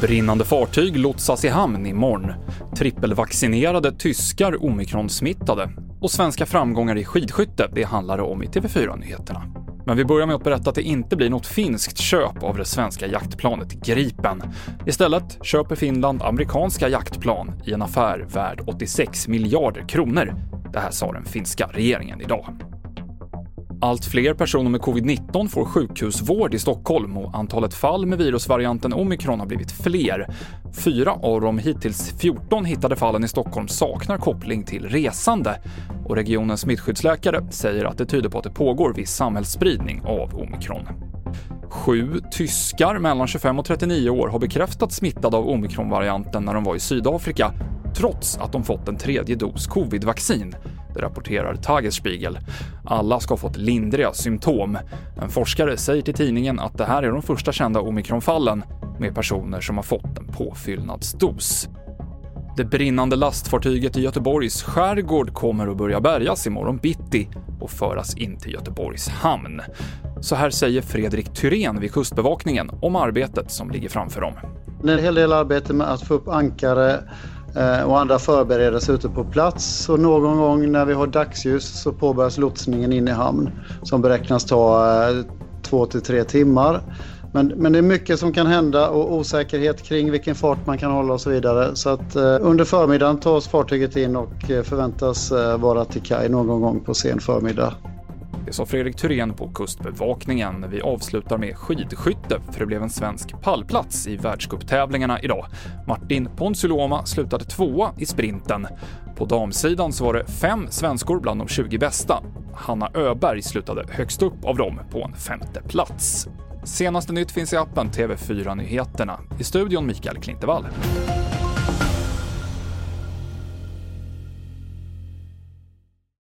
Brinnande fartyg lotsas i hamn imorgon. Trippelvaccinerade tyskar omikronsmittade Och svenska framgångar i skidskytte, det handlar det om i TV4-nyheterna. Men vi börjar med att berätta att det inte blir något finskt köp av det svenska jaktplanet Gripen. Istället köper Finland amerikanska jaktplan i en affär värd 86 miljarder kronor. Det här sa den finska regeringen idag. Allt fler personer med covid-19 får sjukhusvård i Stockholm och antalet fall med virusvarianten omikron har blivit fler. Fyra av de hittills 14 hittade fallen i Stockholm saknar koppling till resande och regionens smittskyddsläkare säger att det tyder på att det pågår viss samhällsspridning av omikron. Sju tyskar mellan 25 och 39 år har bekräftats smittade av omikronvarianten när de var i Sydafrika, trots att de fått en tredje dos covid-vaccin. Det rapporterar Tagesspiegel. Alla ska ha fått lindriga symptom. En forskare säger till tidningen att det här är de första kända omikronfallen med personer som har fått en påfyllnadsdos. Det brinnande lastfartyget i Göteborgs skärgård kommer att börja bärgas imorgon bitti och föras in till Göteborgs hamn. Så här säger Fredrik Thyrén vid Kustbevakningen om arbetet som ligger framför dem. Det är en hel del arbete med att få upp ankare Eh, och andra förberedelser ute på plats. Och någon gång när vi har dagsljus så påbörjas lotsningen in i hamn som beräknas ta eh, två till tre timmar. Men, men det är mycket som kan hända och osäkerhet kring vilken fart man kan hålla och så vidare. Så att eh, under förmiddagen tas fartyget in och eh, förväntas vara till kaj någon gång på sen förmiddag. Det sa Fredrik Thyrén på Kustbevakningen. Vi avslutar med skidskytte, för det blev en svensk pallplats i världscuptävlingarna idag. Martin Ponsiluoma slutade tvåa i sprinten. På damsidan så var det fem svenskor bland de 20 bästa. Hanna Öberg slutade högst upp av dem på en femte plats. Senaste nytt finns i appen TV4 Nyheterna. I studion Mikael Klintevall.